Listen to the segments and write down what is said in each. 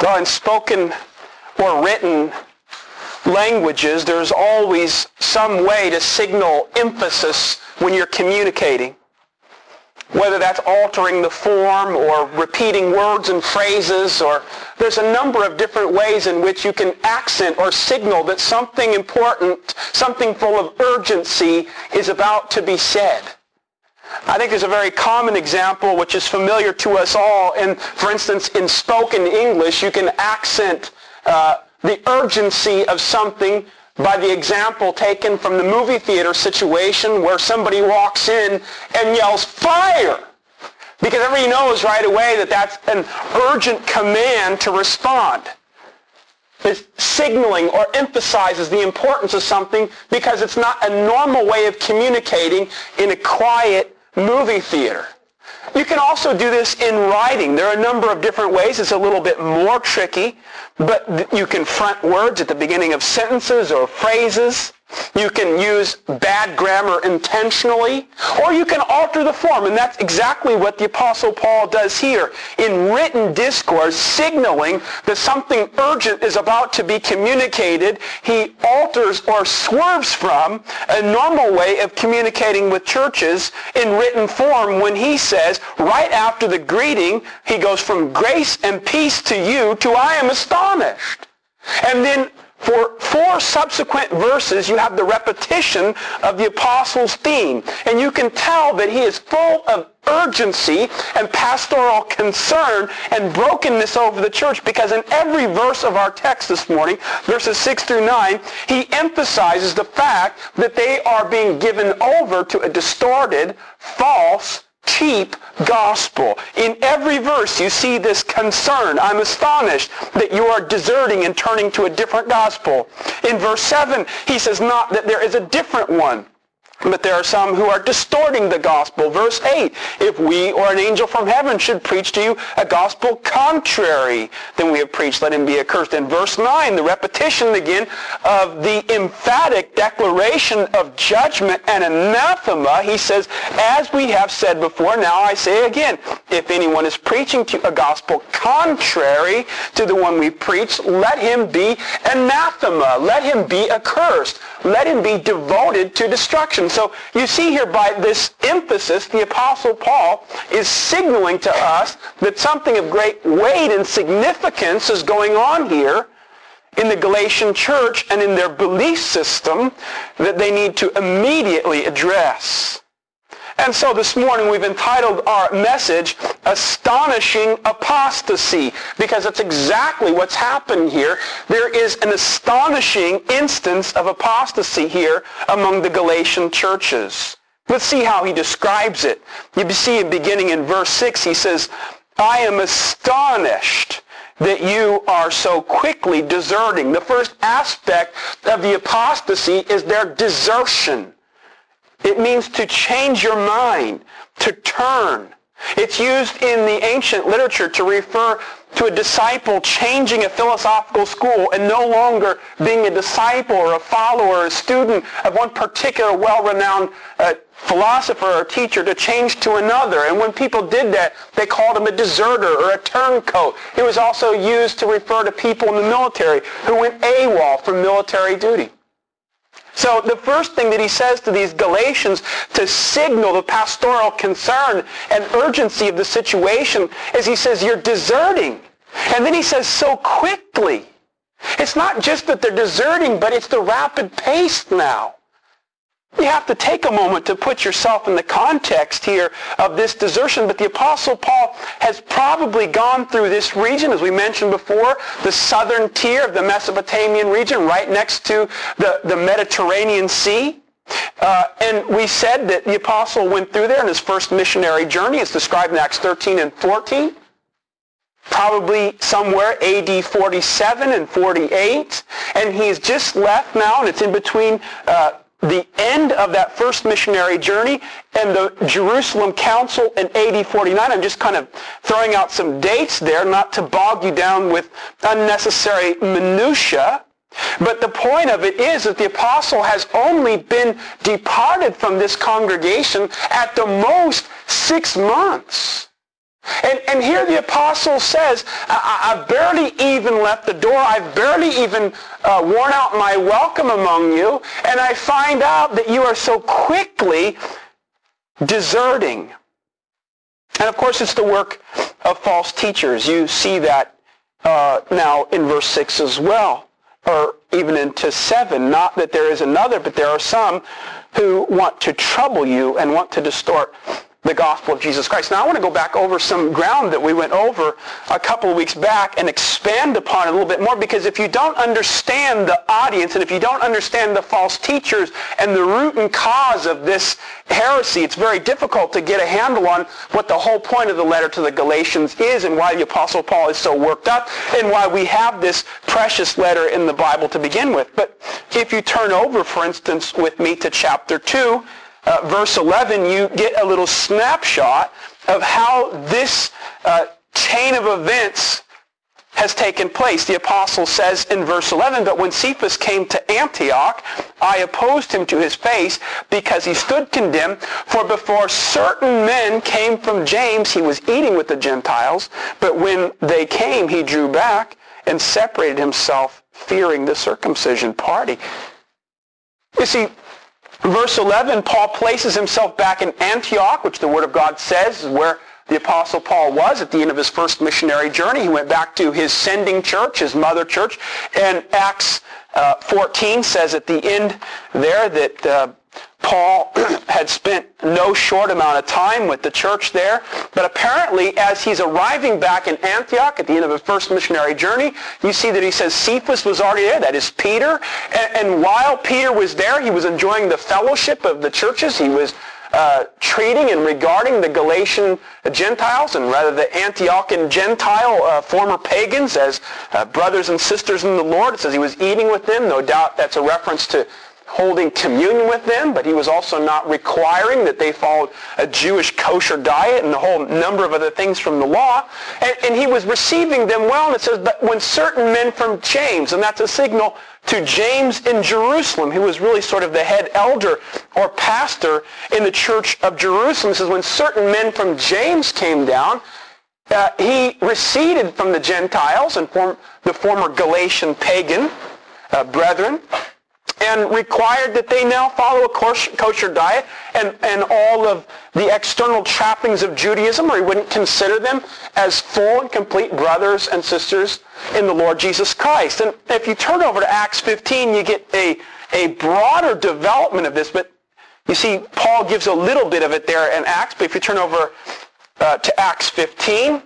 In spoken or written languages, there's always some way to signal emphasis when you're communicating. Whether that's altering the form or repeating words and phrases or there's a number of different ways in which you can accent or signal that something important, something full of urgency is about to be said. I think there's a very common example which is familiar to us all. And for instance, in spoken English, you can accent uh, the urgency of something by the example taken from the movie theater situation where somebody walks in and yells, fire! Because everybody knows right away that that's an urgent command to respond. It signaling or emphasizes the importance of something because it's not a normal way of communicating in a quiet movie theater. You can also do this in writing. There are a number of different ways. It's a little bit more tricky, but you can front words at the beginning of sentences or phrases. You can use bad grammar intentionally, or you can alter the form, and that's exactly what the Apostle Paul does here in written discourse, signaling that something urgent is about to be communicated. He alters or swerves from a normal way of communicating with churches in written form when he says, right after the greeting, he goes from grace and peace to you to I am astonished. And then for four subsequent verses, you have the repetition of the apostle's theme. And you can tell that he is full of urgency and pastoral concern and brokenness over the church because in every verse of our text this morning, verses 6 through 9, he emphasizes the fact that they are being given over to a distorted, false, cheap gospel. In every verse you see this concern. I'm astonished that you are deserting and turning to a different gospel. In verse 7 he says not that there is a different one. But there are some who are distorting the gospel. Verse 8, if we or an angel from heaven should preach to you a gospel contrary than we have preached, let him be accursed. In verse 9, the repetition again of the emphatic declaration of judgment and anathema, he says, as we have said before, now I say again, if anyone is preaching to you a gospel contrary to the one we preach, let him be anathema. Let him be accursed. Let him be devoted to destruction. So you see here by this emphasis, the Apostle Paul is signaling to us that something of great weight and significance is going on here in the Galatian church and in their belief system that they need to immediately address. And so this morning we've entitled our message, Astonishing Apostasy, because that's exactly what's happened here. There is an astonishing instance of apostasy here among the Galatian churches. Let's see how he describes it. You see beginning in verse 6, he says, I am astonished that you are so quickly deserting. The first aspect of the apostasy is their desertion. It means to change your mind, to turn. It's used in the ancient literature to refer to a disciple changing a philosophical school and no longer being a disciple or a follower or a student of one particular well-renowned uh, philosopher or teacher to change to another. And when people did that, they called him a deserter or a turncoat. It was also used to refer to people in the military who went AWOL from military duty. So the first thing that he says to these Galatians to signal the pastoral concern and urgency of the situation is he says, you're deserting. And then he says, so quickly. It's not just that they're deserting, but it's the rapid pace now. You have to take a moment to put yourself in the context here of this desertion. But the Apostle Paul has probably gone through this region, as we mentioned before, the southern tier of the Mesopotamian region, right next to the, the Mediterranean Sea. Uh, and we said that the apostle went through there in his first missionary journey. It's described in Acts 13 and 14 probably somewhere AD 47 and 48. And he's just left now, and it's in between uh, the end of that first missionary journey and the Jerusalem Council in AD 49. I'm just kind of throwing out some dates there, not to bog you down with unnecessary minutia. But the point of it is that the apostle has only been departed from this congregation at the most six months. And, and here the apostle says, I, have barely even left the door. I've barely even uh, worn out my welcome among you. And I find out that you are so quickly deserting. And of course, it's the work of false teachers. You see that uh, now in verse 6 as well, or even into 7. Not that there is another, but there are some who want to trouble you and want to distort the gospel of Jesus Christ. Now I want to go back over some ground that we went over a couple of weeks back and expand upon it a little bit more because if you don't understand the audience and if you don't understand the false teachers and the root and cause of this heresy, it's very difficult to get a handle on what the whole point of the letter to the Galatians is and why the Apostle Paul is so worked up and why we have this precious letter in the Bible to begin with. But if you turn over, for instance, with me to chapter 2, uh, verse 11, you get a little snapshot of how this uh, chain of events has taken place. The apostle says in verse 11, But when Cephas came to Antioch, I opposed him to his face because he stood condemned. For before certain men came from James, he was eating with the Gentiles. But when they came, he drew back and separated himself, fearing the circumcision party. You see, Verse 11, Paul places himself back in Antioch, which the Word of God says is where the Apostle Paul was at the end of his first missionary journey. He went back to his sending church, his mother church. And Acts uh, 14 says at the end there that uh, Paul had spent no short amount of time with the church there, but apparently as he's arriving back in Antioch at the end of his first missionary journey, you see that he says Cephas was already there, that is Peter, and, and while Peter was there, he was enjoying the fellowship of the churches. He was uh, treating and regarding the Galatian Gentiles and rather the Antiochian Gentile uh, former pagans as uh, brothers and sisters in the Lord. It says he was eating with them. No doubt that's a reference to holding communion with them, but he was also not requiring that they followed a Jewish kosher diet and a whole number of other things from the law. And, and he was receiving them well, and it says, but when certain men from James, and that's a signal to James in Jerusalem, who was really sort of the head elder or pastor in the church of Jerusalem, it says, when certain men from James came down, uh, he receded from the Gentiles and form, the former Galatian pagan uh, brethren and required that they now follow a kosher diet and, and all of the external trappings of Judaism, or he wouldn't consider them as full and complete brothers and sisters in the Lord Jesus Christ. And if you turn over to Acts 15, you get a, a broader development of this, but you see, Paul gives a little bit of it there in Acts, but if you turn over uh, to Acts 15,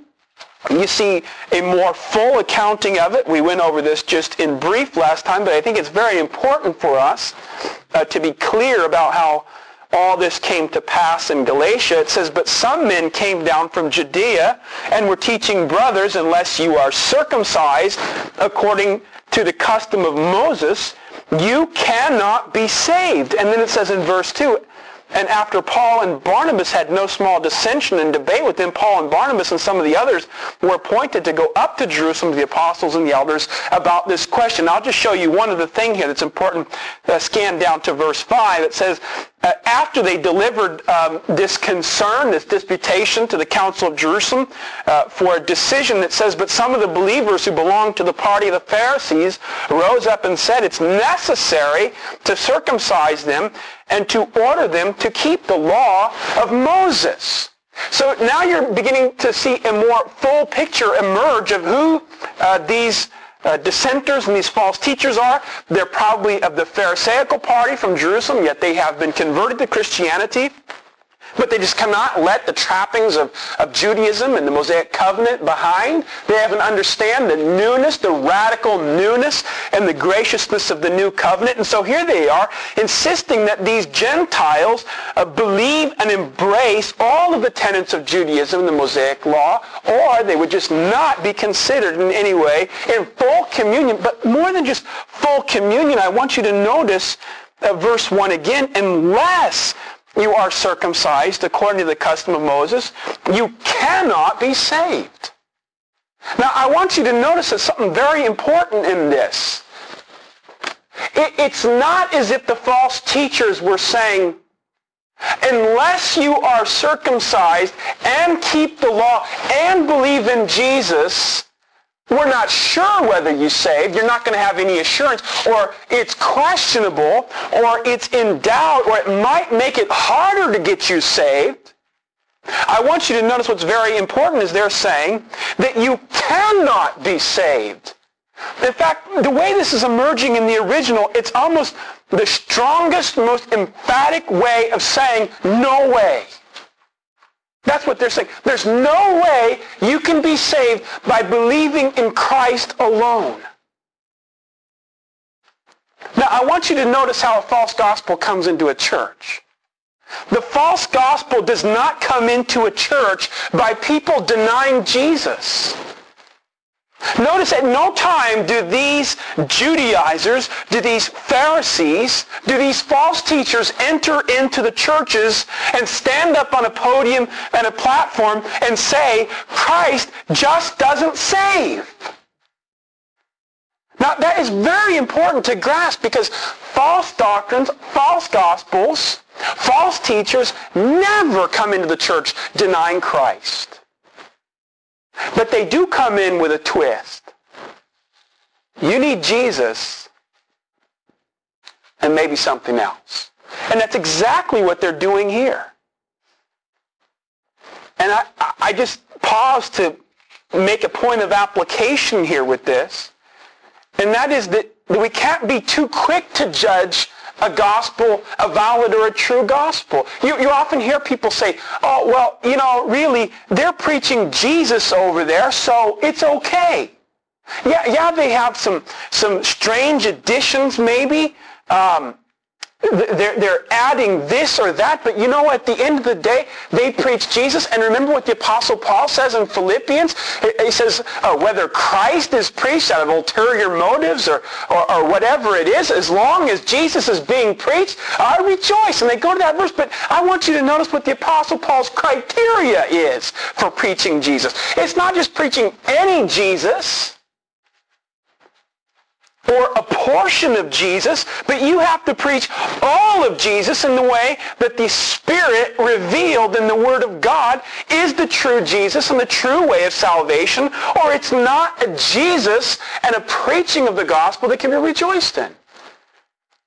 you see a more full accounting of it. We went over this just in brief last time, but I think it's very important for us uh, to be clear about how all this came to pass in Galatia. It says, But some men came down from Judea and were teaching brothers, unless you are circumcised according to the custom of Moses, you cannot be saved. And then it says in verse 2, and after Paul and Barnabas had no small dissension and debate with them, Paul and Barnabas and some of the others were appointed to go up to Jerusalem to the apostles and the elders about this question. I'll just show you one other thing here that's important. Uh, scan down to verse 5. It says, uh, after they delivered um, this concern, this disputation to the Council of Jerusalem uh, for a decision that says, but some of the believers who belonged to the party of the Pharisees rose up and said, it's necessary to circumcise them and to order them to keep the law of Moses. So now you're beginning to see a more full picture emerge of who uh, these uh, dissenters and these false teachers are. They're probably of the Pharisaical party from Jerusalem, yet they have been converted to Christianity. But they just cannot let the trappings of, of Judaism and the Mosaic covenant behind. They haven't understand the newness, the radical newness, and the graciousness of the new covenant. And so here they are, insisting that these Gentiles uh, believe and embrace all of the tenets of Judaism, the Mosaic law, or they would just not be considered in any way in full communion. But more than just full communion, I want you to notice uh, verse 1 again, unless you are circumcised according to the custom of Moses, you cannot be saved. Now, I want you to notice that something very important in this. It, it's not as if the false teachers were saying, unless you are circumcised and keep the law and believe in Jesus, we're not sure whether you saved. You're not going to have any assurance. Or it's questionable, or it's in doubt, or it might make it harder to get you saved. I want you to notice what's very important is they're saying that you cannot be saved. In fact, the way this is emerging in the original, it's almost the strongest, most emphatic way of saying no way. That's what they're saying. There's no way you can be saved by believing in Christ alone. Now, I want you to notice how a false gospel comes into a church. The false gospel does not come into a church by people denying Jesus. Notice at no time do these Judaizers, do these Pharisees, do these false teachers enter into the churches and stand up on a podium and a platform and say, Christ just doesn't save. Now that is very important to grasp because false doctrines, false gospels, false teachers never come into the church denying Christ. But they do come in with a twist. You need Jesus and maybe something else. And that's exactly what they're doing here. And I, I just pause to make a point of application here with this. And that is that we can't be too quick to judge a gospel, a valid or a true gospel. You, you often hear people say, oh, well, you know, really, they're preaching Jesus over there, so it's okay. Yeah, yeah, they have some, some strange additions maybe. Um, they're, they're adding this or that, but you know, at the end of the day, they preach Jesus. And remember what the Apostle Paul says in Philippians? He says, uh, whether Christ is preached out of ulterior motives or, or, or, whatever it is, as long as Jesus is being preached, I rejoice. And they go to that verse, but I want you to notice what the Apostle Paul's criteria is for preaching Jesus. It's not just preaching any Jesus or a portion of Jesus, but you have to preach all of Jesus in the way that the Spirit revealed in the Word of God is the true Jesus and the true way of salvation, or it's not a Jesus and a preaching of the gospel that can be rejoiced in.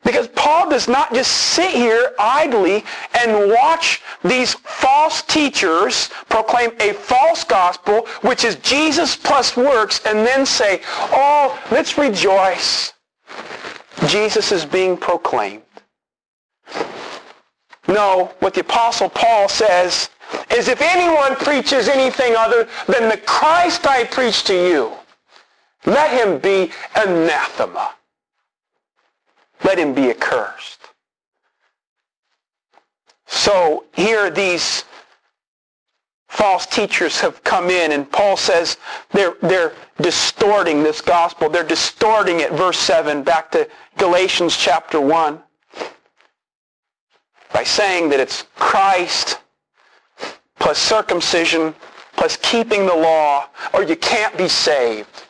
Because Paul does not just sit here idly and watch these false teachers proclaim a false gospel, which is Jesus plus works, and then say, oh, let's rejoice. Jesus is being proclaimed. No, what the Apostle Paul says is if anyone preaches anything other than the Christ I preach to you, let him be anathema. Let him be accursed. So here these false teachers have come in and Paul says they're, they're distorting this gospel. They're distorting it, verse 7, back to Galatians chapter 1, by saying that it's Christ plus circumcision plus keeping the law or you can't be saved.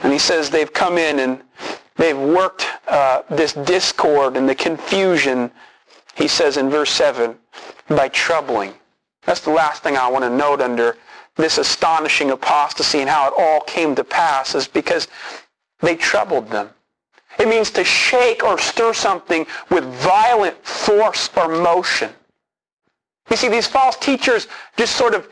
And he says they've come in and They've worked uh, this discord and the confusion, he says in verse 7, by troubling. That's the last thing I want to note under this astonishing apostasy and how it all came to pass is because they troubled them. It means to shake or stir something with violent force or motion. You see, these false teachers just sort of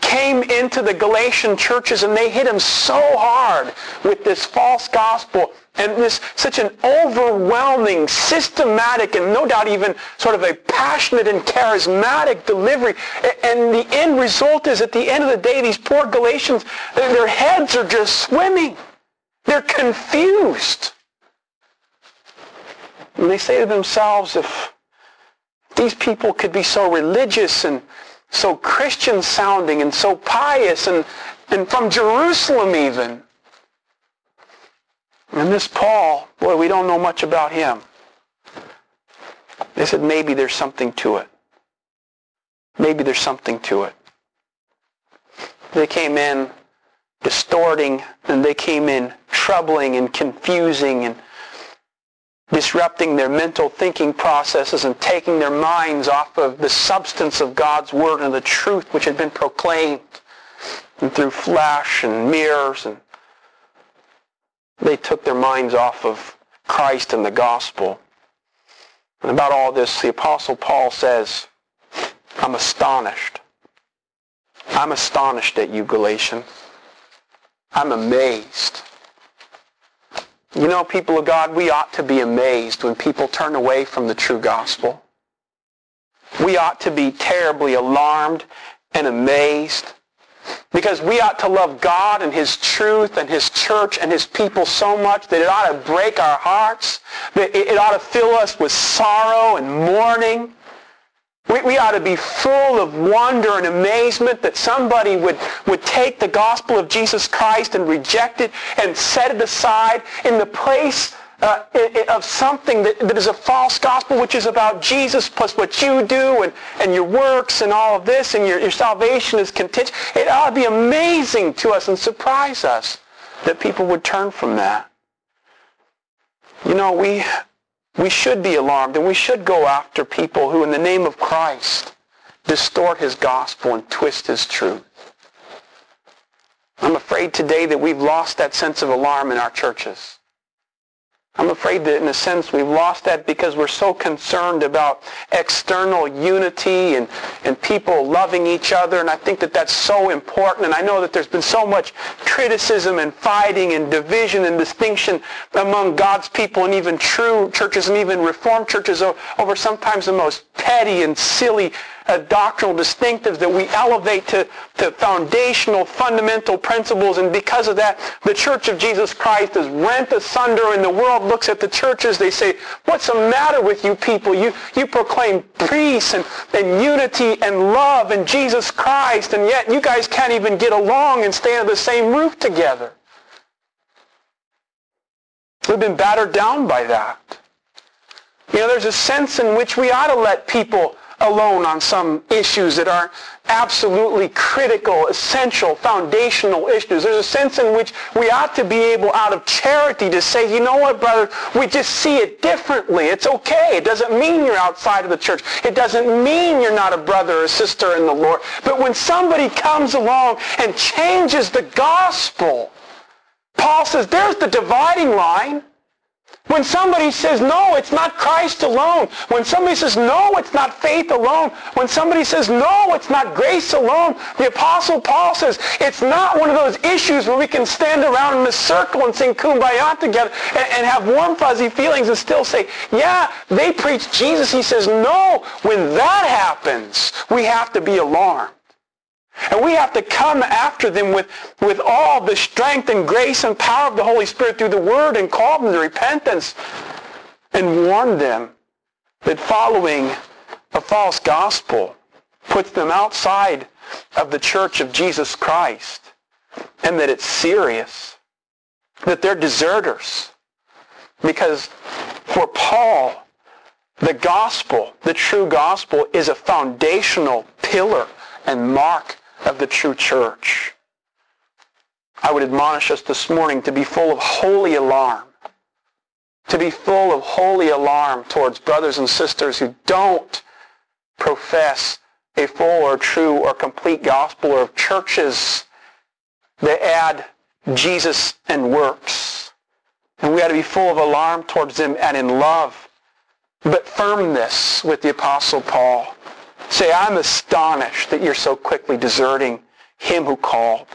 came into the Galatian churches and they hit them so hard with this false gospel and this such an overwhelming, systematic, and no doubt even sort of a passionate and charismatic delivery. And the end result is at the end of the day, these poor Galatians, their heads are just swimming. They're confused. And they say to themselves, if these people could be so religious and so Christian sounding and so pious and, and from Jerusalem even, and this Paul, boy, we don't know much about him. They said maybe there's something to it. Maybe there's something to it. They came in distorting and they came in troubling and confusing and disrupting their mental thinking processes and taking their minds off of the substance of God's Word and the truth which had been proclaimed and through flash and mirrors and they took their minds off of Christ and the gospel. And about all this, the Apostle Paul says, I'm astonished. I'm astonished at you, Galatians. I'm amazed. You know, people of God, we ought to be amazed when people turn away from the true gospel. We ought to be terribly alarmed and amazed because we ought to love God and His truth and His church and His people so much that it ought to break our hearts, that it ought to fill us with sorrow and mourning. We, we ought to be full of wonder and amazement that somebody would, would take the gospel of Jesus Christ and reject it and set it aside in the place uh, of something that, that is a false gospel, which is about Jesus plus what you do and, and your works and all of this, and your, your salvation is contingent. It ought to be amazing to us and surprise us that people would turn from that. You know, we, we should be alarmed and we should go after people who, in the name of Christ, distort his gospel and twist his truth. I'm afraid today that we've lost that sense of alarm in our churches. I'm afraid that in a sense we've lost that because we're so concerned about external unity and, and people loving each other. And I think that that's so important. And I know that there's been so much criticism and fighting and division and distinction among God's people and even true churches and even reformed churches over sometimes the most petty and silly doctrinal distinctives that we elevate to, to foundational, fundamental principles. And because of that, the Church of Jesus Christ is rent asunder and the world looks at the churches. They say, what's the matter with you people? You, you proclaim peace and, and unity and love in Jesus Christ, and yet you guys can't even get along and stay under the same roof together. We've been battered down by that. You know, there's a sense in which we ought to let people alone on some issues that are absolutely critical, essential, foundational issues. There's a sense in which we ought to be able, out of charity, to say, you know what, brother, we just see it differently. It's okay. It doesn't mean you're outside of the church. It doesn't mean you're not a brother or sister in the Lord. But when somebody comes along and changes the gospel, Paul says, there's the dividing line. When somebody says, no, it's not Christ alone. When somebody says, no, it's not faith alone. When somebody says, no, it's not grace alone. The Apostle Paul says, it's not one of those issues where we can stand around in a circle and sing kumbaya together and, and have warm, fuzzy feelings and still say, yeah, they preach Jesus. He says, no, when that happens, we have to be alarmed. And we have to come after them with, with all the strength and grace and power of the Holy Spirit through the Word and call them to repentance and warn them that following a false gospel puts them outside of the church of Jesus Christ and that it's serious, that they're deserters. Because for Paul, the gospel, the true gospel, is a foundational pillar and mark of the true church. I would admonish us this morning to be full of holy alarm, to be full of holy alarm towards brothers and sisters who don't profess a full or true or complete gospel or of churches that add Jesus and works. And we ought to be full of alarm towards them and in love, but firmness with the Apostle Paul. Say, I'm astonished that you're so quickly deserting him who called.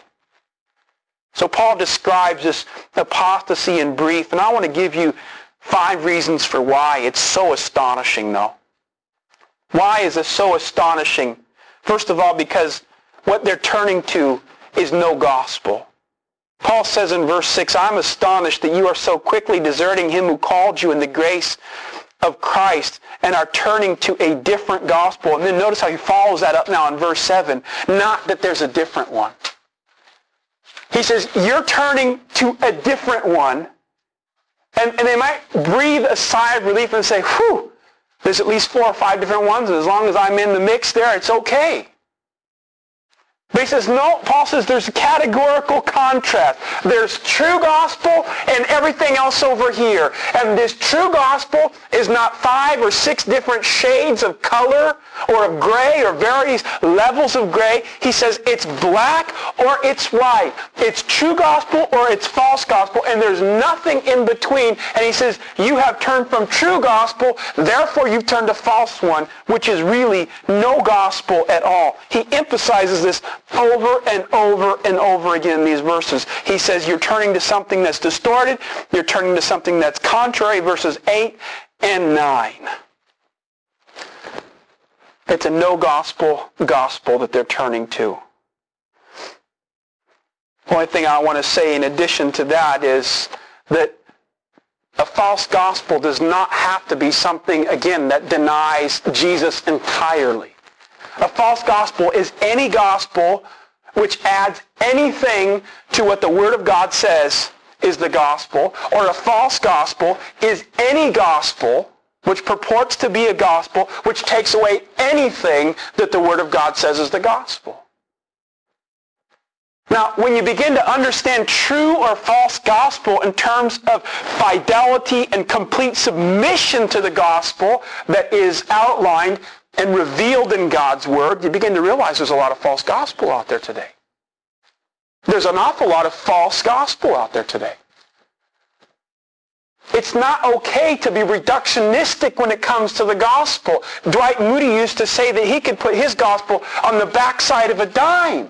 So Paul describes this apostasy in brief, and I want to give you five reasons for why it's so astonishing, though. Why is this so astonishing? First of all, because what they're turning to is no gospel. Paul says in verse 6, I'm astonished that you are so quickly deserting him who called you in the grace of Christ and are turning to a different gospel. And then notice how he follows that up now in verse 7. Not that there's a different one. He says, you're turning to a different one. And, and they might breathe a sigh of relief and say, whew, there's at least four or five different ones. And as long as I'm in the mix there, it's okay. But he says, no, Paul says there's a categorical contrast. There's true gospel and everything else over here. And this true gospel is not five or six different shades of color or of gray or various levels of gray. He says it's black or it's white. It's true gospel or it's false gospel. And there's nothing in between. And he says, you have turned from true gospel, therefore you've turned to false one, which is really no gospel at all. He emphasizes this over and over and over again in these verses. He says you're turning to something that's distorted. You're turning to something that's contrary, verses 8 and 9. It's a no gospel gospel that they're turning to. The only thing I want to say in addition to that is that a false gospel does not have to be something, again, that denies Jesus entirely. A false gospel is any gospel which adds anything to what the Word of God says is the gospel, or a false gospel is any gospel which purports to be a gospel which takes away anything that the Word of God says is the gospel. Now, when you begin to understand true or false gospel in terms of fidelity and complete submission to the gospel that is outlined and revealed in God's Word, you begin to realize there's a lot of false gospel out there today. There's an awful lot of false gospel out there today. It's not okay to be reductionistic when it comes to the gospel. Dwight Moody used to say that he could put his gospel on the backside of a dime.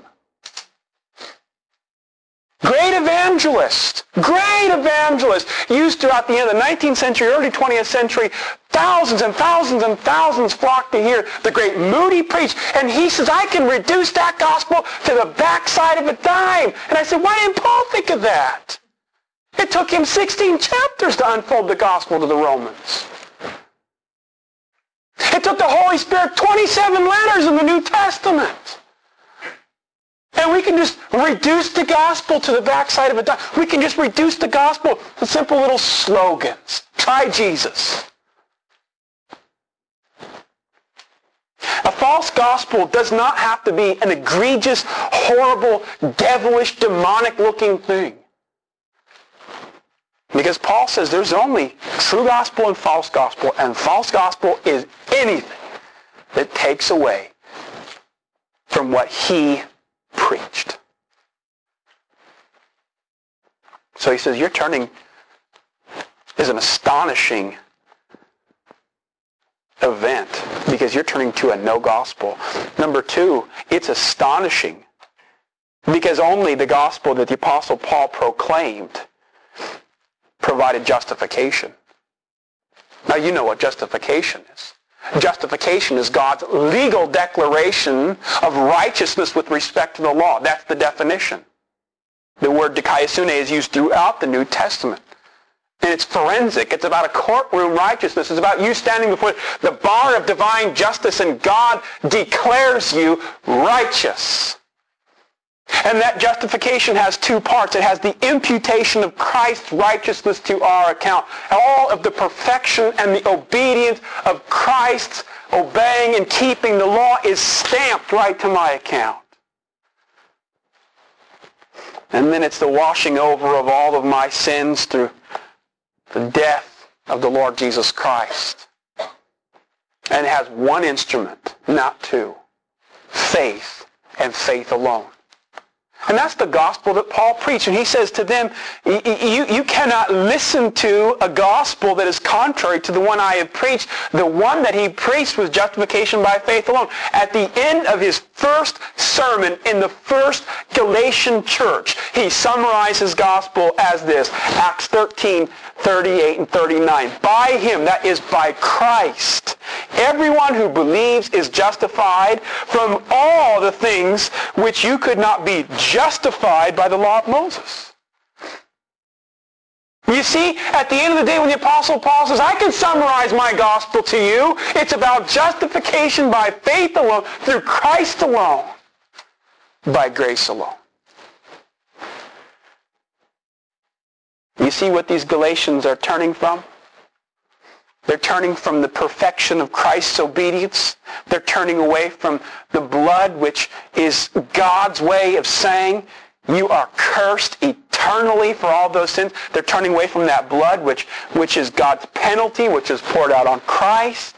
Great evangelist, great evangelist, used throughout the end of the 19th century, early 20th century, thousands and thousands and thousands flocked to hear the great Moody preach. And he says, I can reduce that gospel to the backside of a dime. And I said, why didn't Paul think of that? It took him 16 chapters to unfold the gospel to the Romans. It took the Holy Spirit 27 letters in the New Testament. And we can just reduce the gospel to the backside of a dime. We can just reduce the gospel to simple little slogans. Try Jesus. A false gospel does not have to be an egregious, horrible, devilish, demonic-looking thing. Because Paul says there's only true gospel and false gospel, and false gospel is anything that takes away from what he preached. So he says, your turning is an astonishing event because you're turning to a no gospel. Number two, it's astonishing because only the gospel that the Apostle Paul proclaimed provided justification. Now you know what justification is. Justification is God's legal declaration of righteousness with respect to the law. That's the definition. The word dikaiosune is used throughout the New Testament. And it's forensic. It's about a courtroom righteousness. It's about you standing before the bar of divine justice and God declares you righteous. And that justification has two parts. It has the imputation of Christ's righteousness to our account. All of the perfection and the obedience of Christ's obeying and keeping the law is stamped right to my account. And then it's the washing over of all of my sins through the death of the Lord Jesus Christ. And it has one instrument, not two. Faith and faith alone. And that's the gospel that Paul preached. And he says to them, you, you cannot listen to a gospel that is contrary to the one I have preached. The one that he preached was justification by faith alone. At the end of his first sermon in the first Galatian church, he summarized his gospel as this, Acts 13, 38 and 39. By him, that is by Christ, everyone who believes is justified from all the things which you could not be justified by the law of Moses. You see, at the end of the day when the Apostle Paul says, I can summarize my gospel to you, it's about justification by faith alone, through Christ alone, by grace alone. You see what these Galatians are turning from? They're turning from the perfection of Christ's obedience. They're turning away from the blood, which is God's way of saying, you are cursed eternally for all those sins. They're turning away from that blood, which, which is God's penalty, which is poured out on Christ.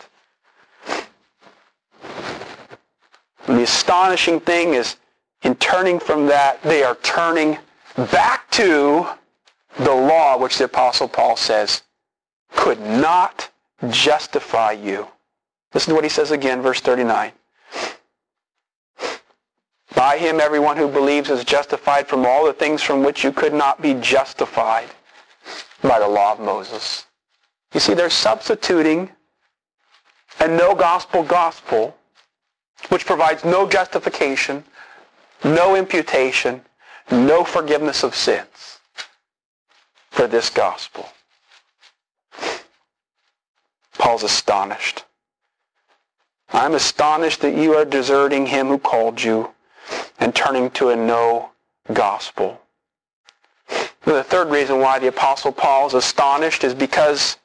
And the astonishing thing is, in turning from that, they are turning back to the law, which the Apostle Paul says could not justify you. Listen to what he says again, verse 39. By him everyone who believes is justified from all the things from which you could not be justified by the law of Moses. You see, they're substituting a no gospel gospel, which provides no justification, no imputation, no forgiveness of sins for this gospel. Paul's astonished. I'm astonished that you are deserting him who called you and turning to a no gospel. The third reason why the Apostle Paul is astonished is because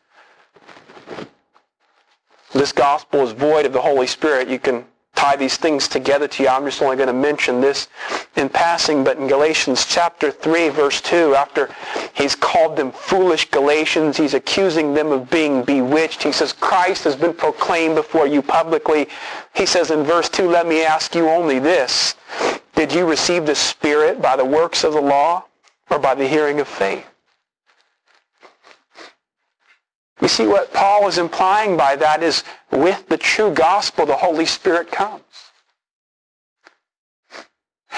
this gospel is void of the Holy Spirit. You can tie these things together to you. I'm just only going to mention this in passing, but in Galatians chapter 3, verse 2, after he's called them foolish Galatians, he's accusing them of being bewitched. He says, Christ has been proclaimed before you publicly. He says in verse 2, let me ask you only this. Did you receive the Spirit by the works of the law or by the hearing of faith? You see what Paul is implying by that is with the true gospel, the Holy Spirit comes.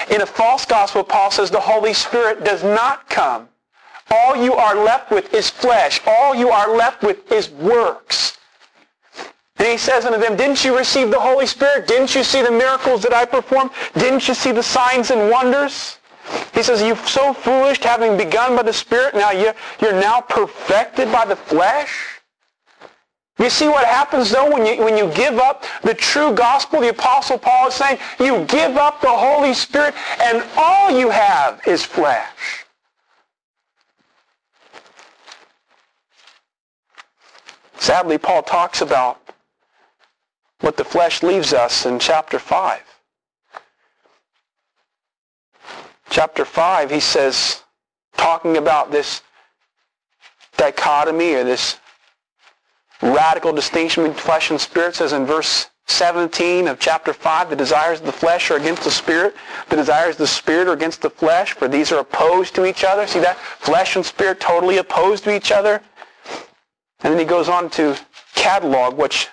In a false gospel, Paul says the Holy Spirit does not come. All you are left with is flesh. All you are left with is works. And he says unto them, didn't you receive the Holy Spirit? Didn't you see the miracles that I performed? Didn't you see the signs and wonders? He says, you so foolish, having begun by the Spirit, now you're, you're now perfected by the flesh? You see what happens though when you, when you give up the true gospel? The Apostle Paul is saying you give up the Holy Spirit and all you have is flesh. Sadly, Paul talks about what the flesh leaves us in chapter 5. Chapter 5, he says, talking about this dichotomy or this radical distinction between flesh and spirit says in verse 17 of chapter 5, the desires of the flesh are against the spirit. The desires of the spirit are against the flesh, for these are opposed to each other. See that? Flesh and spirit totally opposed to each other. And then he goes on to catalog which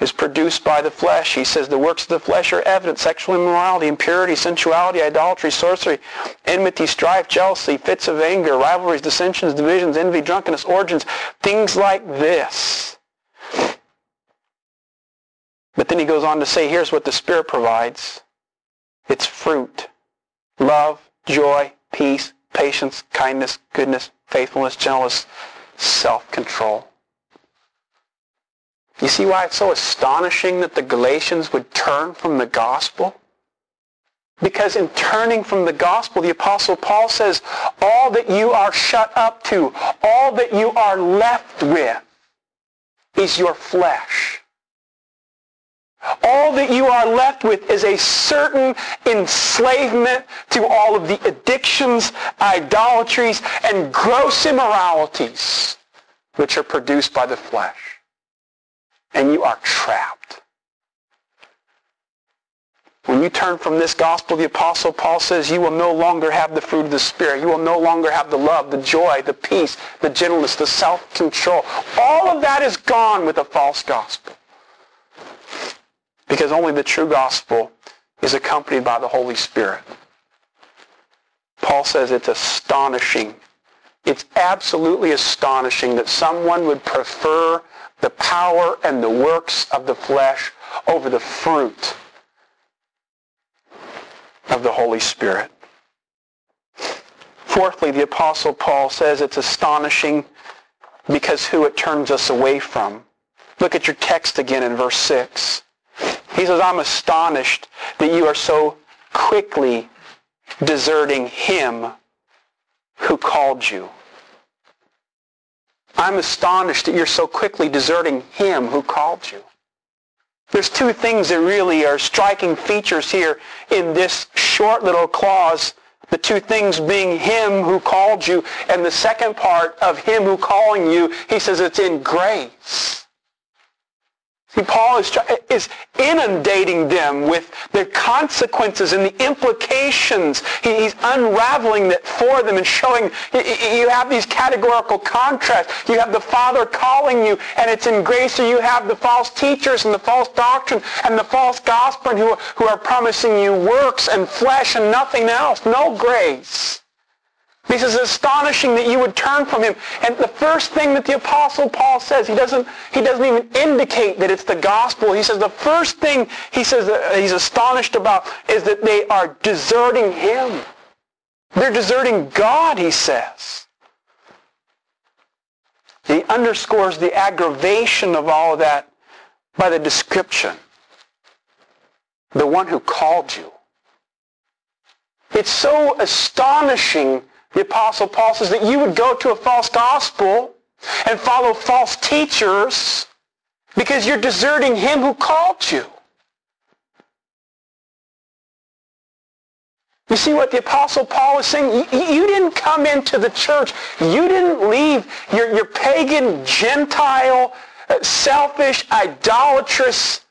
is produced by the flesh. He says the works of the flesh are evident. Sexual immorality, impurity, sensuality, idolatry, sorcery, enmity, strife, jealousy, fits of anger, rivalries, dissensions, divisions, envy, drunkenness, orgies, things like this. But then he goes on to say, here's what the Spirit provides. It's fruit. Love, joy, peace, patience, kindness, goodness, faithfulness, gentleness, self-control. You see why it's so astonishing that the Galatians would turn from the gospel? Because in turning from the gospel, the Apostle Paul says, all that you are shut up to, all that you are left with is your flesh. All that you are left with is a certain enslavement to all of the addictions, idolatries, and gross immoralities which are produced by the flesh. And you are trapped. When you turn from this gospel, the Apostle Paul says you will no longer have the fruit of the Spirit. You will no longer have the love, the joy, the peace, the gentleness, the self-control. All of that is gone with a false gospel. Because only the true gospel is accompanied by the Holy Spirit. Paul says it's astonishing. It's absolutely astonishing that someone would prefer the power and the works of the flesh over the fruit of the Holy Spirit. Fourthly, the Apostle Paul says it's astonishing because who it turns us away from. Look at your text again in verse 6. He says, I'm astonished that you are so quickly deserting him who called you. I'm astonished that you're so quickly deserting him who called you. There's two things that really are striking features here in this short little clause. The two things being him who called you, and the second part of him who calling you, he says it's in grace. Paul is, is inundating them with the consequences and the implications. He, he's unraveling it for them and showing you have these categorical contrasts. You have the Father calling you, and it's in grace. Or you have the false teachers and the false doctrine and the false gospel who, who are promising you works and flesh and nothing else. No grace. He says, it's astonishing that you would turn from him. And the first thing that the Apostle Paul says, he doesn't, he doesn't even indicate that it's the gospel. He says the first thing he says that he's astonished about is that they are deserting him. They're deserting God, he says. He underscores the aggravation of all of that by the description. The one who called you. It's so astonishing the Apostle Paul says that you would go to a false gospel and follow false teachers because you're deserting him who called you. You see what the Apostle Paul is saying? You, didn't come into the church. You didn't leave your, your pagan, Gentile, uh, selfish, idolatrous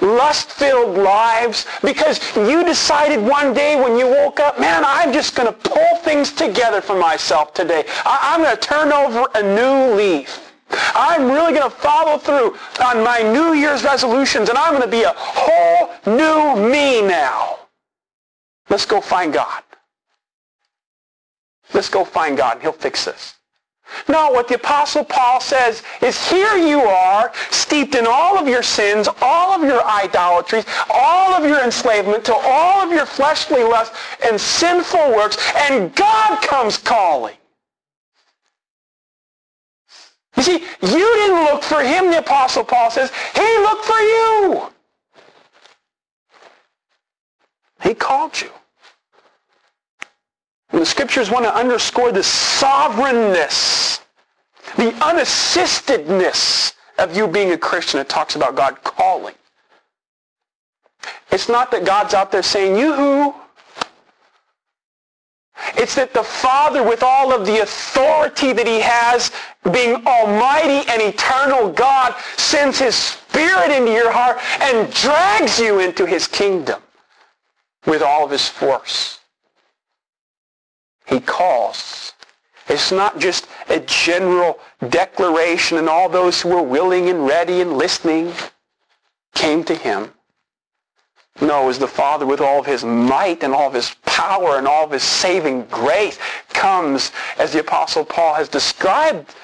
lust-filled lives because you decided one day when you woke up, man, I'm just going to pull things together for myself today. I- am going to turn over a new leaf. I'm really going to follow through on my New Year's resolutions and I'm going to be a whole new me now. Let's go find God. Let's go find God and he'll fix this. No, what the Apostle Paul says is here you are, steeped in all of your sins, all of your idolatries, all of your enslavement to all of your fleshly lusts and sinful works, and God comes calling. You see, you didn't look for him, the Apostle Paul says. He looked for you. He called you. And the scriptures want to underscore the sovereignness, the unassistedness of you being a Christian. It talks about God calling. It's not that God's out there saying, you-hoo. It's that the Father, with all of the authority that he has, being almighty and eternal God, sends his Spirit into your heart and drags you into his kingdom with all of his force he calls. It's not just a general declaration and all those who were willing and ready and listening came to him. No, was the Father with all of his might and all of his power and all of his saving grace comes, as the Apostle Paul has described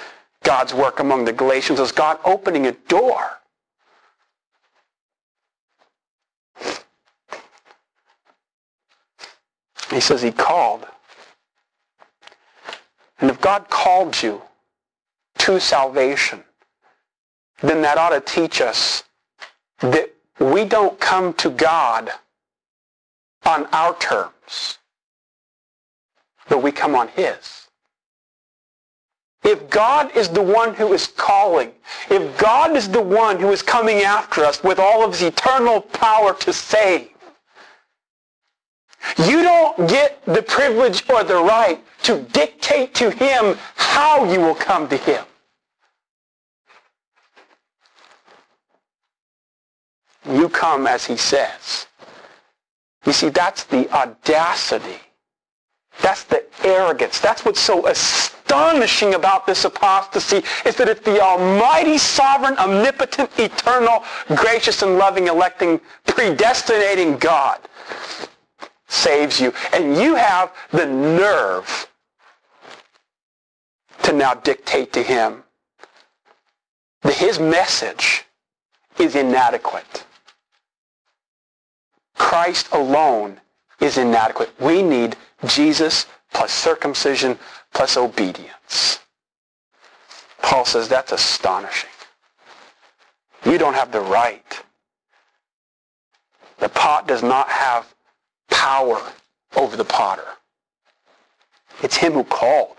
God's work among the Galatians, as God opening a door. He says he called. And if God called you to salvation, then that ought to teach us that we don't come to God on our terms, but we come on His. If God is the one who is calling, if God is the one who is coming after us with all of his eternal power to save, you don't get the privilege or the right to dictate to him how you will come to him. You come as he says. You see, that's the audacity. That's the arrogance. That's what's so astonishing about this apostasy is that it's the almighty, sovereign, omnipotent, eternal, gracious, and loving, electing, predestinating God saves you. And you have the nerve to now dictate to him that his message is inadequate. Christ alone is inadequate. We need Jesus plus circumcision plus obedience. Paul says that's astonishing. You don't have the right. The pot does not have power over the potter. It's him who called.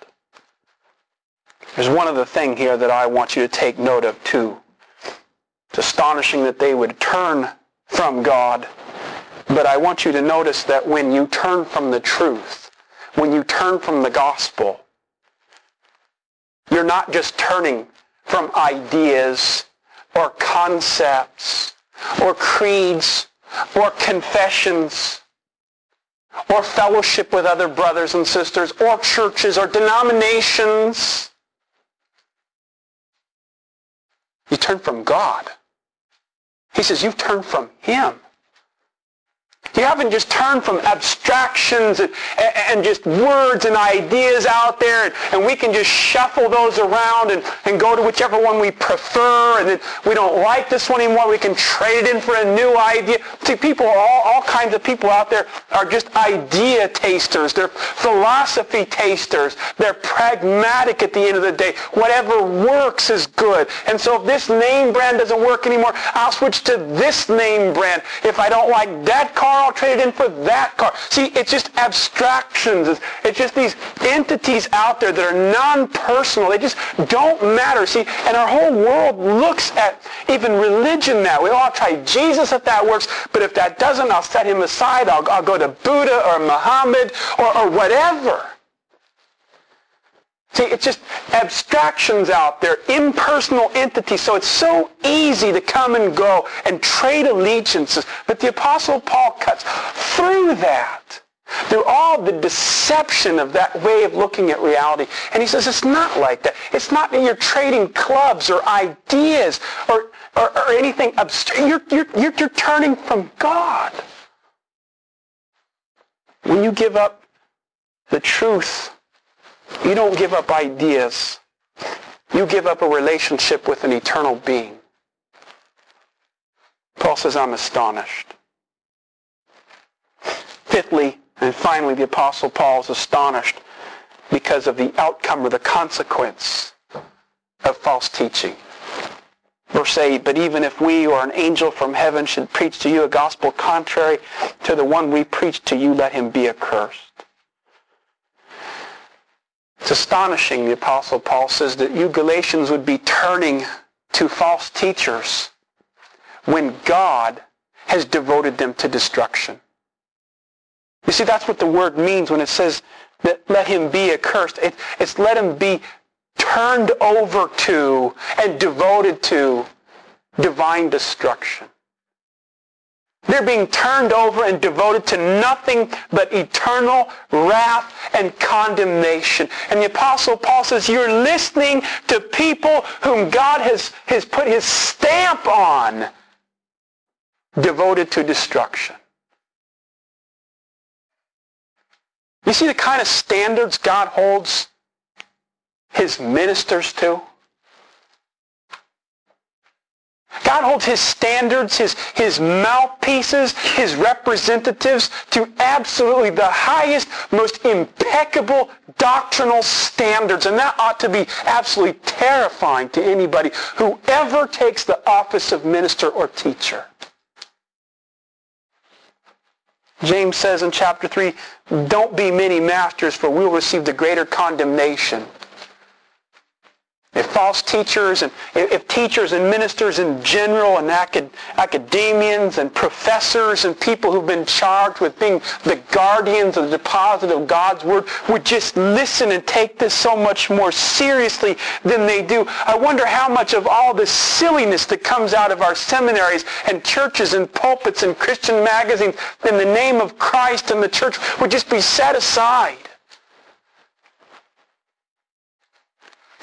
There's one other thing here that I want you to take note of too. It's astonishing that they would turn from God, but I want you to notice that when you turn from the truth, when you turn from the gospel, you're not just turning from ideas or concepts or creeds or confessions or fellowship with other brothers and sisters or churches or denominations. You turn from God. He says, you've turned from Him. You haven't just turned from abstractions and, and, just words and ideas out there and, and, we can just shuffle those around and, and go to whichever one we prefer and then we don't like this one anymore. We can trade it in for a new idea. See, people, all, all kinds of people out there are just idea tasters. They're philosophy tasters. They're pragmatic at the end of the day. Whatever works is good. And so if this name brand doesn't work anymore, I'll switch to this name brand. If I don't like that car, I'll trade it in for that car. See, it's just abstractions. It's, just these entities out there that are non-personal. They just don't matter. See, and our whole world looks at even religion now. We all try Jesus if that works, but if that doesn't, I'll set him aside. I'll, I'll go to Buddha or Muhammad or, or whatever. See, it's just abstractions out there, impersonal entities. So it's so easy to come and go and trade allegiances. But the Apostle Paul cuts through that, through all the deception of that way of looking at reality. And he says it's not like that. It's not that you're trading clubs or ideas or, or, or anything abstract. You're, you're, you're, you're turning from God. When you give up the truth you don't give up ideas. You give up a relationship with an eternal being. Paul says, I'm astonished. Fifthly, and finally, the Apostle Paul is astonished because of the outcome or the consequence of false teaching. Verse 8, but even if we or an angel from heaven should preach to you a gospel contrary to the one we preach to you, let him be accursed. It's astonishing, the Apostle Paul says, that you Galatians would be turning to false teachers when God has devoted them to destruction. You see, that's what the word means when it says that let him be accursed. It, it's let him be turned over to and devoted to divine destruction. They're being turned over and devoted to nothing but eternal wrath and condemnation. And the Apostle Paul says, you're listening to people whom God has, has put his stamp on, devoted to destruction. You see the kind of standards God holds his ministers to? God holds his standards, his, his mouthpieces, his representatives to absolutely the highest, most impeccable doctrinal standards. And that ought to be absolutely terrifying to anybody who ever takes the office of minister or teacher. James says in chapter 3, don't be many masters for we will receive the greater condemnation. If false teachers and if teachers and ministers in general and acad, academians and professors and people who've been charged with being the guardians of the deposit of God's Word would just listen and take this so much more seriously than they do, I wonder how much of all the silliness that comes out of our seminaries and churches and pulpits and Christian magazines in the name of Christ and the church would just be set aside.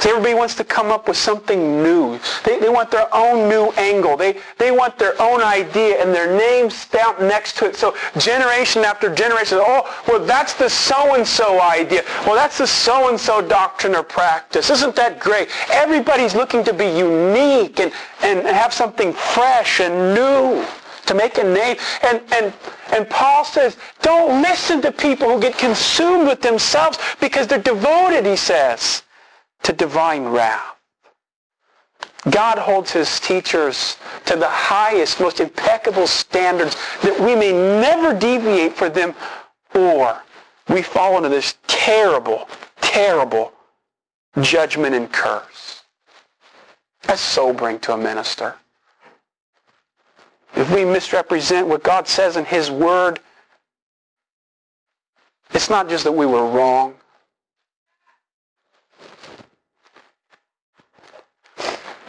So everybody wants to come up with something new. They, they want their own new angle. They, they want their own idea and their name stamped next to it. So generation after generation, oh, well, that's the so-and-so idea. Well, that's the so-and-so doctrine or practice. Isn't that great? Everybody's looking to be unique and, and have something fresh and new to make a name. And, and, and Paul says, don't listen to people who get consumed with themselves because they're devoted, he says to divine wrath. God holds his teachers to the highest, most impeccable standards that we may never deviate for them or we fall into this terrible, terrible judgment and curse. That's sobering to a minister. If we misrepresent what God says in His Word, it's not just that we were wrong.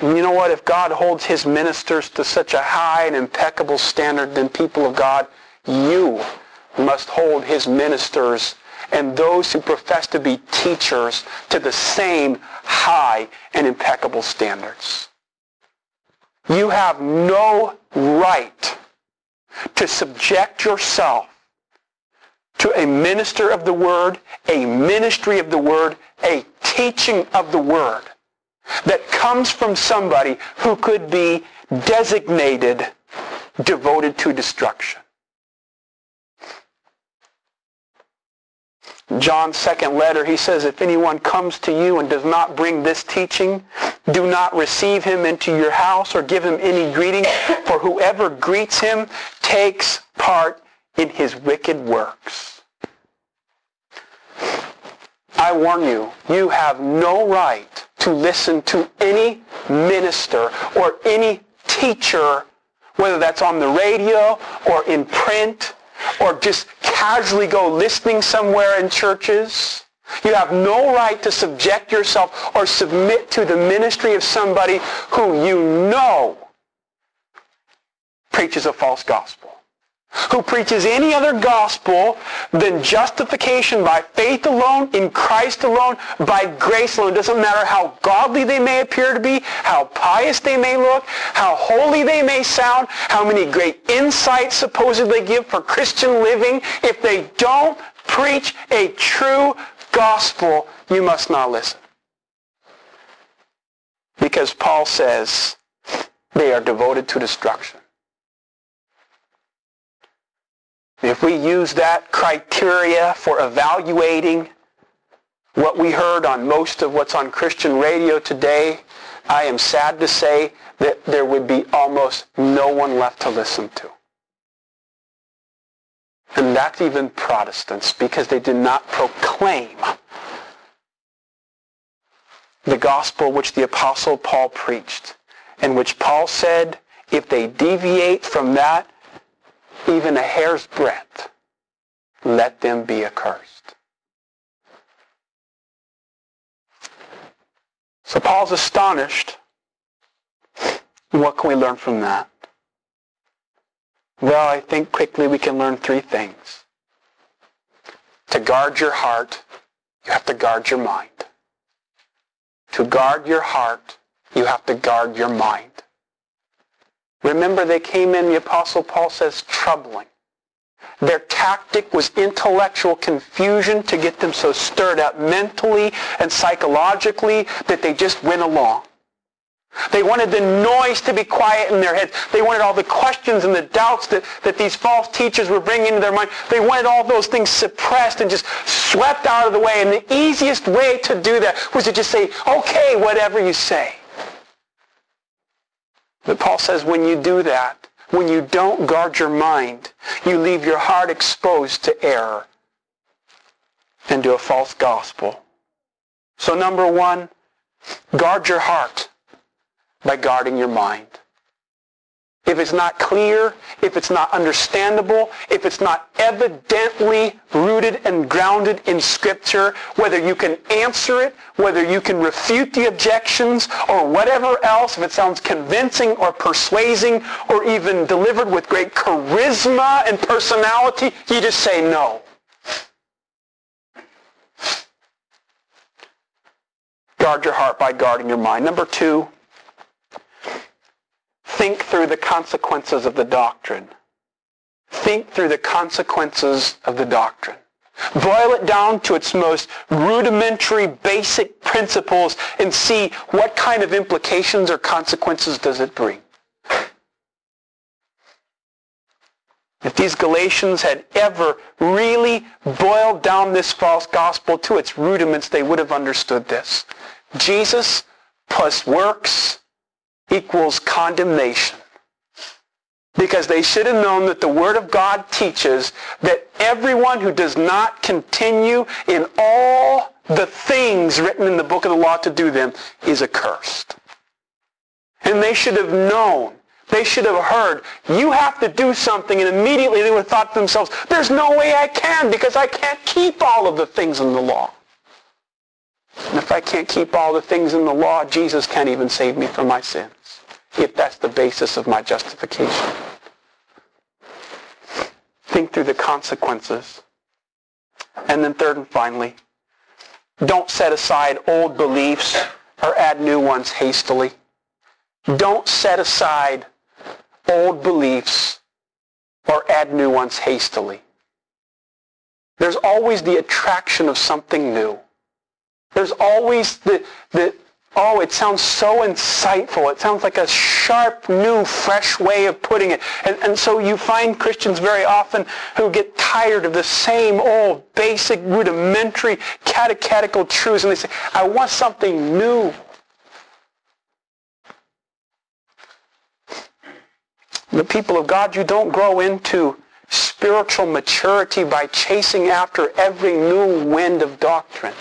And you know what? If God holds His ministers to such a high and impeccable standard, then people of God, you must hold His ministers and those who profess to be teachers to the same high and impeccable standards. You have no right to subject yourself to a minister of the Word, a ministry of the Word, a teaching of the Word that comes from somebody who could be designated devoted to destruction. John's second letter, he says, if anyone comes to you and does not bring this teaching, do not receive him into your house or give him any greeting, for whoever greets him takes part in his wicked works. I warn you, you have no right to listen to any minister or any teacher, whether that's on the radio or in print or just casually go listening somewhere in churches. You have no right to subject yourself or submit to the ministry of somebody who you know preaches a false gospel who preaches any other gospel than justification by faith alone, in Christ alone, by grace alone. It doesn't matter how godly they may appear to be, how pious they may look, how holy they may sound, how many great insights supposedly give for Christian living. If they don't preach a true gospel, you must not listen. Because Paul says they are devoted to destruction. If we use that criteria for evaluating what we heard on most of what's on Christian radio today, I am sad to say that there would be almost no one left to listen to. And that's even Protestants because they did not proclaim the gospel which the Apostle Paul preached, in which Paul said, if they deviate from that, even a hair's breadth, let them be accursed. So Paul's astonished. What can we learn from that? Well, I think quickly we can learn three things. To guard your heart, you have to guard your mind. To guard your heart, you have to guard your mind. Remember, they came in, the Apostle Paul says, troubling. Their tactic was intellectual confusion to get them so stirred up mentally and psychologically that they just went along. They wanted the noise to be quiet in their heads. They wanted all the questions and the doubts that, that these false teachers were bringing into their mind. They wanted all those things suppressed and just swept out of the way. And the easiest way to do that was to just say, okay, whatever you say. But Paul says when you do that, when you don't guard your mind, you leave your heart exposed to error and to a false gospel. So number one, guard your heart by guarding your mind. If it's not clear, if it's not understandable, if it's not evidently rooted and grounded in Scripture, whether you can answer it, whether you can refute the objections, or whatever else, if it sounds convincing or persuading, or even delivered with great charisma and personality, you just say no. Guard your heart by guarding your mind. Number two, Think through the consequences of the doctrine. Think through the consequences of the doctrine. Boil it down to its most rudimentary, basic principles and see what kind of implications or consequences does it bring. If these Galatians had ever really boiled down this false gospel to its rudiments, they would have understood this. Jesus plus works equals condemnation. Because they should have known that the Word of God teaches that everyone who does not continue in all the things written in the book of the law to do them is accursed. And they should have known. They should have heard, you have to do something, and immediately they would have thought to themselves, there's no way I can because I can't keep all of the things in the law. And if I can't keep all the things in the law, Jesus can't even save me from my sins, if that's the basis of my justification. Think through the consequences. And then third and finally, don't set aside old beliefs or add new ones hastily. Don't set aside old beliefs or add new ones hastily. There's always the attraction of something new. There's always the, the, oh, it sounds so insightful. It sounds like a sharp, new, fresh way of putting it. And, and so you find Christians very often who get tired of the same old, basic, rudimentary, catechetical truths, and they say, I want something new. The people of God, you don't grow into spiritual maturity by chasing after every new wind of doctrine.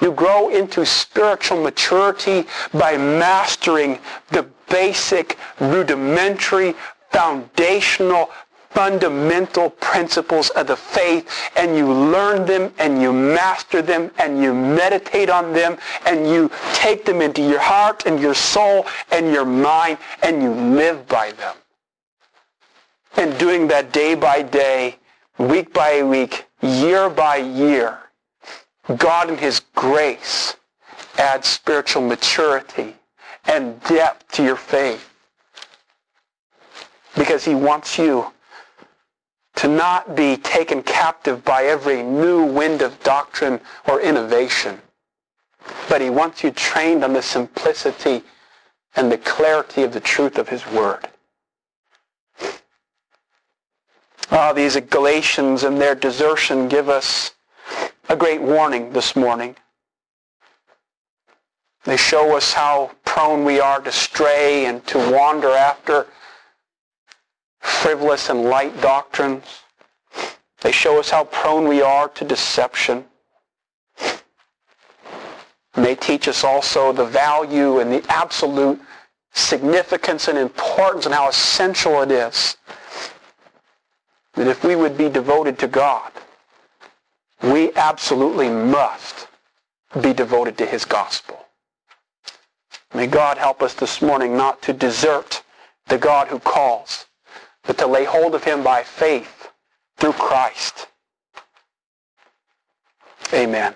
You grow into spiritual maturity by mastering the basic, rudimentary, foundational, fundamental principles of the faith and you learn them and you master them and you meditate on them and you take them into your heart and your soul and your mind and you live by them. And doing that day by day, week by week, year by year, God in His grace adds spiritual maturity and depth to your faith because He wants you to not be taken captive by every new wind of doctrine or innovation, but He wants you trained on the simplicity and the clarity of the truth of His Word. Ah, these Galatians and their desertion give us a great warning this morning. They show us how prone we are to stray and to wander after frivolous and light doctrines. They show us how prone we are to deception. And they teach us also the value and the absolute significance and importance and how essential it is that if we would be devoted to God, we absolutely must be devoted to his gospel. May God help us this morning not to desert the God who calls, but to lay hold of him by faith through Christ. Amen.